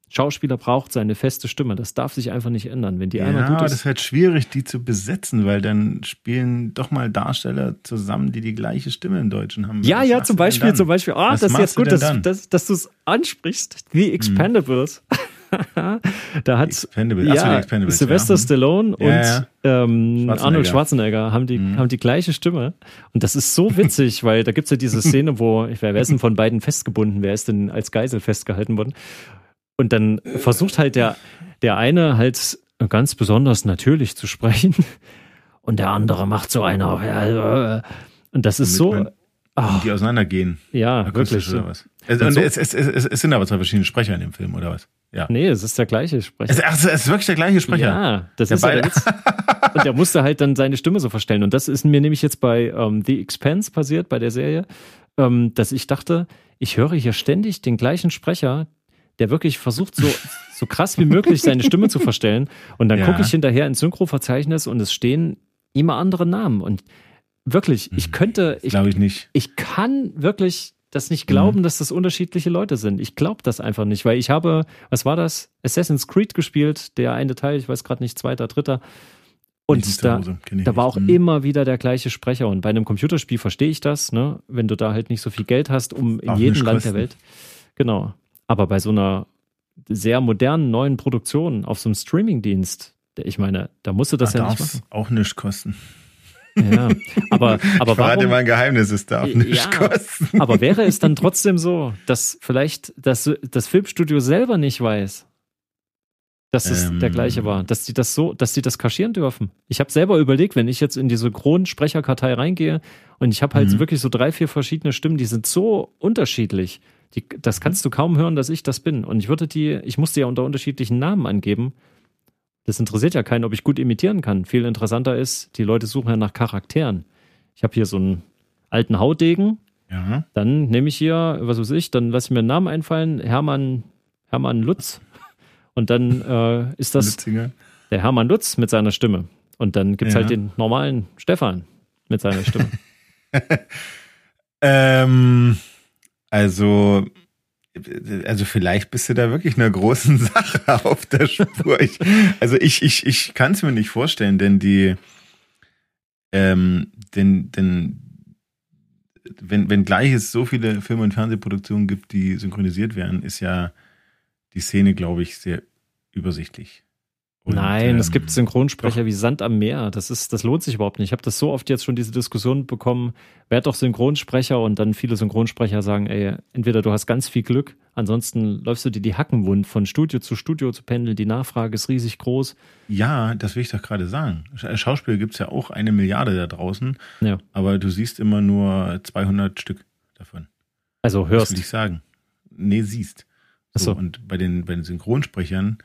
Schauspieler braucht seine feste Stimme. Das darf sich einfach nicht ändern. Wenn die ja, einmal gut ist. das ist halt schwierig, die zu besetzen, weil dann spielen doch mal Darsteller zusammen, die die gleiche Stimme im Deutschen haben. Ja, was ja, zum Beispiel, zum Beispiel. Ah, das ist jetzt gut, dass, dass, dass du es ansprichst. The Expendables. Hm. Da hat. Ja, Expendables, Sylvester ja. Stallone und ja, ähm, Schwarzenegger. Arnold Schwarzenegger haben die, mhm. haben die gleiche Stimme. Und das ist so witzig, weil da gibt es ja diese Szene, wo, ich, wer ist denn von beiden festgebunden? Wer ist denn als Geisel festgehalten worden? Und dann versucht halt der, der eine halt ganz besonders natürlich zu sprechen und der andere macht so einer. Und das ist so. Oh. die auseinandergehen. Ja, wirklich. Oder was? Es, so, es, es, es, sind aber zwei verschiedene Sprecher in dem Film, oder was? Ja. Nee, es ist der gleiche Sprecher. Es, ach, es ist wirklich der gleiche Sprecher. Ja, das der ist beide. ja Und der musste halt dann seine Stimme so verstellen. Und das ist mir nämlich jetzt bei ähm, The Expense passiert, bei der Serie, ähm, dass ich dachte, ich höre hier ständig den gleichen Sprecher, der wirklich versucht, so, so krass wie möglich seine Stimme zu verstellen. Und dann ja. gucke ich hinterher ins Synchro-Verzeichnis und es stehen immer andere Namen. Und wirklich, ich hm, könnte. Glaube ich nicht. Ich kann wirklich das nicht glauben, mhm. dass das unterschiedliche Leute sind. Ich glaube das einfach nicht, weil ich habe, was war das? Assassin's Creed gespielt, der eine Teil, ich weiß gerade nicht, zweiter, dritter. Und da, da war auch mhm. immer wieder der gleiche Sprecher. Und bei einem Computerspiel verstehe ich das, ne? wenn du da halt nicht so viel Geld hast, um in jedem Land kosten. der Welt. Genau. Aber bei so einer sehr modernen neuen Produktion auf so einem Streamingdienst, ich meine, da musst du das da ja nicht machen. auch nichts kosten. Ja, aber, aber ich warum? mal ein Geheimnis, es darf nicht ja, kosten. Aber wäre es dann trotzdem so, dass vielleicht das, das Filmstudio selber nicht weiß, dass es ähm. der gleiche war, dass die das so, dass die das kaschieren dürfen. Ich habe selber überlegt, wenn ich jetzt in die Synchronsprecherkartei reingehe und ich habe halt mhm. wirklich so drei, vier verschiedene Stimmen, die sind so unterschiedlich. Die, das kannst du kaum hören, dass ich das bin. Und ich würde die, ich musste ja unter unterschiedlichen Namen angeben. Das interessiert ja keinen, ob ich gut imitieren kann. Viel interessanter ist, die Leute suchen ja nach Charakteren. Ich habe hier so einen alten Hautdegen. Ja. Dann nehme ich hier, was weiß ich, dann lasse ich mir einen Namen einfallen, Hermann, Hermann Lutz. Und dann äh, ist das Lützinger. der Hermann Lutz mit seiner Stimme. Und dann gibt es ja. halt den normalen Stefan mit seiner Stimme. ähm, also also vielleicht bist du da wirklich einer großen Sache auf der Spur. Ich, also ich, ich, ich kann es mir nicht vorstellen, denn die, ähm, denn, denn wenn, wenn gleich es so viele Film- und Fernsehproduktionen gibt, die synchronisiert werden, ist ja die Szene, glaube ich, sehr übersichtlich. Und, Nein, ähm, es gibt Synchronsprecher doch. wie Sand am Meer. Das ist, das lohnt sich überhaupt nicht. Ich habe das so oft jetzt schon diese Diskussion bekommen, wer doch Synchronsprecher und dann viele Synchronsprecher sagen, ey, entweder du hast ganz viel Glück, ansonsten läufst du dir die Hacken wund, von Studio zu Studio zu pendeln, die Nachfrage ist riesig groß. Ja, das will ich doch gerade sagen. Schauspieler gibt's ja auch eine Milliarde da draußen, ja. aber du siehst immer nur 200 Stück davon. Also hörst. Das will ich sagen. Nee, siehst. So, so. Und bei den, bei den Synchronsprechern,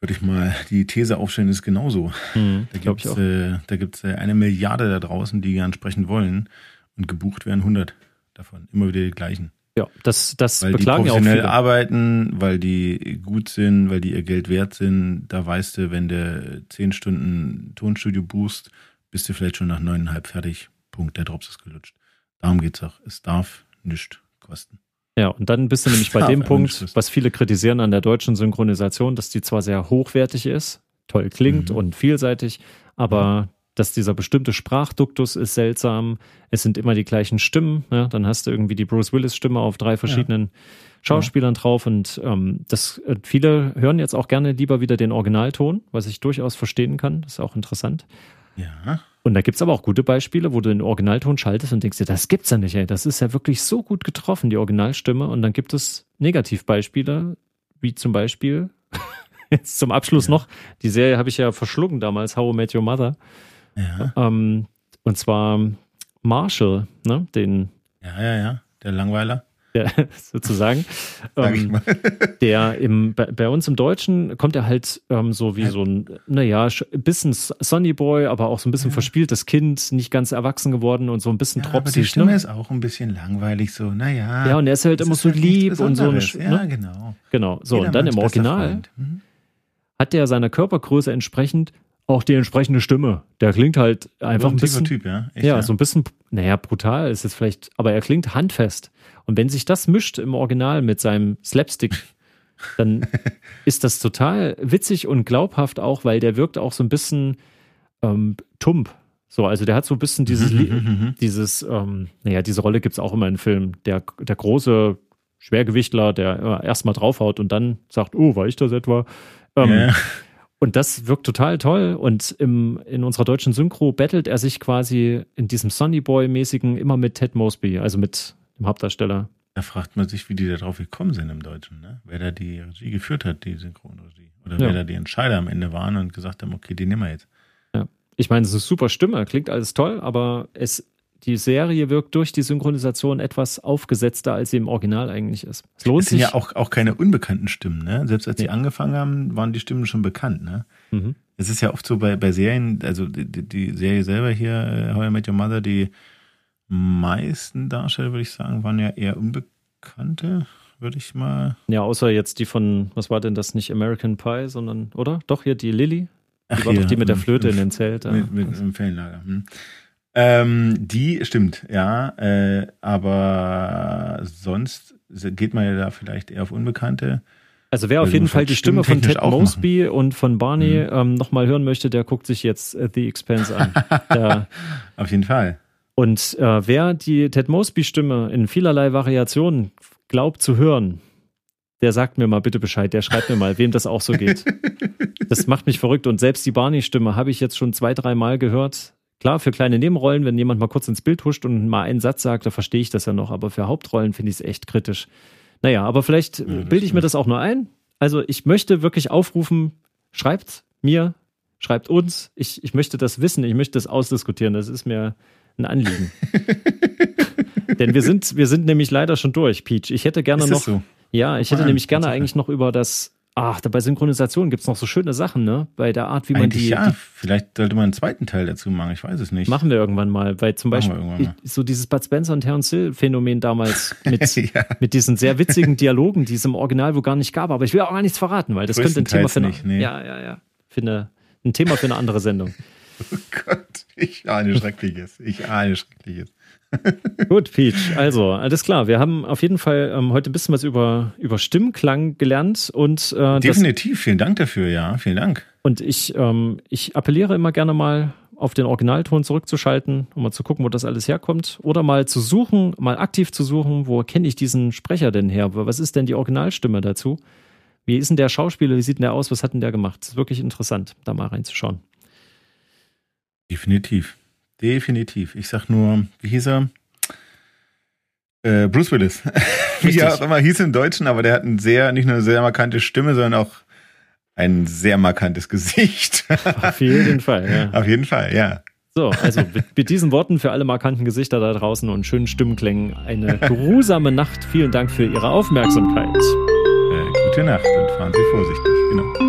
würde ich mal die These aufstellen, ist genauso. Mhm, da gibt es äh, da gibt's, äh, eine Milliarde da draußen, die gern sprechen wollen und gebucht werden 100 davon. Immer wieder die gleichen. Ja, das, das weil beklagen die professionell ja auch arbeiten, weil die gut sind, weil die ihr Geld wert sind. Da weißt du, wenn du 10 Stunden Tonstudio buchst, bist du vielleicht schon nach neuneinhalb fertig. Punkt, der Drops ist gelutscht. Darum geht's auch. Es darf nichts kosten. Ja, und dann bist du nämlich bei dem Punkt, was viele kritisieren an der deutschen Synchronisation, dass die zwar sehr hochwertig ist, toll klingt mhm. und vielseitig, aber dass dieser bestimmte Sprachduktus ist seltsam. Es sind immer die gleichen Stimmen. Ne? Dann hast du irgendwie die Bruce Willis-Stimme auf drei verschiedenen ja. Schauspielern ja. drauf und ähm, das äh, viele hören jetzt auch gerne lieber wieder den Originalton, was ich durchaus verstehen kann. Das ist auch interessant. Ja. Und da gibt es aber auch gute Beispiele, wo du den Originalton schaltest und denkst dir, das gibt's ja nicht, ey. Das ist ja wirklich so gut getroffen, die Originalstimme. Und dann gibt es Negativbeispiele, wie zum Beispiel jetzt zum Abschluss ja. noch, die Serie habe ich ja verschlungen damals, How I Met Your Mother. Ja. Ähm, und zwar Marshall, ne? Den. Ja, ja, ja. Der Langweiler. Der, sozusagen. ähm, der im, bei, bei, uns im Deutschen kommt er halt ähm, so wie so ein, naja, ein bisschen Sonny Boy, aber auch so ein bisschen ja. verspieltes Kind, nicht ganz erwachsen geworden und so ein bisschen ja, tropsig. Aber die Stimme ne? ist auch ein bisschen langweilig, so, naja. Ja, und er ist halt immer so halt lieb und so. Ein, ja, ne? genau. Genau. So, Jeder und dann im Original mhm. hat der seiner Körpergröße entsprechend auch die entsprechende Stimme. Der klingt halt einfach ein, ein bisschen. Typ, ja. Echt, ja, ja, so ein bisschen, naja, brutal ist es vielleicht, aber er klingt handfest. Und wenn sich das mischt im Original mit seinem Slapstick, dann ist das total witzig und glaubhaft auch, weil der wirkt auch so ein bisschen ähm, tump. So, also der hat so ein bisschen dieses, mhm, mhm, mhm, dieses, ähm, naja, diese Rolle gibt es auch immer in Filmen. Der, der große Schwergewichtler, der erstmal draufhaut und dann sagt, oh, war ich das etwa? Ähm, ja. Und das wirkt total toll. Und im, in unserer deutschen Synchro bettelt er sich quasi in diesem Sonny Boy-mäßigen immer mit Ted Mosby, also mit dem Hauptdarsteller. Da fragt man sich, wie die da drauf gekommen sind im Deutschen, ne? Wer da die Regie geführt hat, die Synchronregie. Oder ja. wer da die Entscheider am Ende waren und gesagt haben, okay, die nehmen wir jetzt. Ja. Ich meine, es ist eine super Stimme, klingt alles toll, aber es die Serie wirkt durch die Synchronisation etwas aufgesetzter, als sie im Original eigentlich ist. Es lohnt es sind sich. ja auch, auch keine unbekannten Stimmen, ne? Selbst als sie ja. angefangen haben, waren die Stimmen schon bekannt, ne? Mhm. Es ist ja oft so bei, bei Serien, also die, die Serie selber hier, äh, How I Met Your Mother, die meisten Darsteller, würde ich sagen, waren ja eher Unbekannte, würde ich mal. Ja, außer jetzt die von, was war denn das, nicht American Pie, sondern, oder? Doch, hier die Lilly. Die Ach, war hier, doch die mit der Flöte im, in den Zelt. Mit, mit, Im Ferienlager. Hm. Ähm, die stimmt, ja, äh, aber sonst geht man ja da vielleicht eher auf Unbekannte. Also wer auf jeden Fall die Stimme von Ted Mosby machen. und von Barney mhm. ähm, nochmal hören möchte, der guckt sich jetzt äh, The Expense an. Der, auf jeden Fall. Und äh, wer die Ted Mosby-Stimme in vielerlei Variationen glaubt zu hören, der sagt mir mal bitte Bescheid, der schreibt mir mal, wem das auch so geht. Das macht mich verrückt. Und selbst die Barney-Stimme habe ich jetzt schon zwei, drei Mal gehört. Klar, für kleine Nebenrollen, wenn jemand mal kurz ins Bild huscht und mal einen Satz sagt, da verstehe ich das ja noch, aber für Hauptrollen finde ich es echt kritisch. Naja, aber vielleicht ja, bilde ich mir das auch nur ein. Also ich möchte wirklich aufrufen, schreibt mir, schreibt uns. Ich, ich möchte das wissen, ich möchte das ausdiskutieren. Das ist mir ein Anliegen. Denn wir sind, wir sind nämlich leider schon durch, Peach. Ich hätte gerne noch. So? Ja, ich hätte nämlich gerne eigentlich noch über das Ach, bei Synchronisation gibt es noch so schöne Sachen, ne? Bei der Art, wie man Eigentlich die, ja, die, vielleicht sollte man einen zweiten Teil dazu machen, ich weiß es nicht. Machen wir irgendwann mal, weil zum Beispiel so dieses Bud Spencer und Terence Hill Phänomen damals mit, ja. mit diesen sehr witzigen Dialogen, die es im Original wo gar nicht gab, aber ich will auch gar nichts verraten, weil das könnte ein Thema für eine, nicht, nee. ja, ja, ja, für eine, ein Thema für eine andere Sendung. Oh Gott, ich ahne Schreckliches, ich ahne Schreckliches. Gut, Peach. Also, alles klar. Wir haben auf jeden Fall ähm, heute ein bisschen was über, über Stimmklang gelernt und äh, definitiv. Das, vielen Dank dafür, ja. Vielen Dank. Und ich, ähm, ich appelliere immer gerne mal auf den Originalton zurückzuschalten, um mal zu gucken, wo das alles herkommt. Oder mal zu suchen, mal aktiv zu suchen, wo kenne ich diesen Sprecher denn her? Was ist denn die Originalstimme dazu? Wie ist denn der Schauspieler? Wie sieht denn der aus? Was hat denn der gemacht? Das ist wirklich interessant, da mal reinzuschauen. Definitiv. Definitiv. Ich sag nur, wie hieß er? Äh, Bruce Willis. wie er auch immer hieß im Deutschen, aber der hat ein sehr, nicht nur eine sehr markante Stimme, sondern auch ein sehr markantes Gesicht. Auf jeden Fall, ja. Auf jeden Fall, ja. So, also mit, diesen Worten für alle markanten Gesichter da draußen und schönen Stimmklängen eine geruhsame Nacht. Vielen Dank für Ihre Aufmerksamkeit. Äh, gute Nacht und fahren Sie vorsichtig, genau.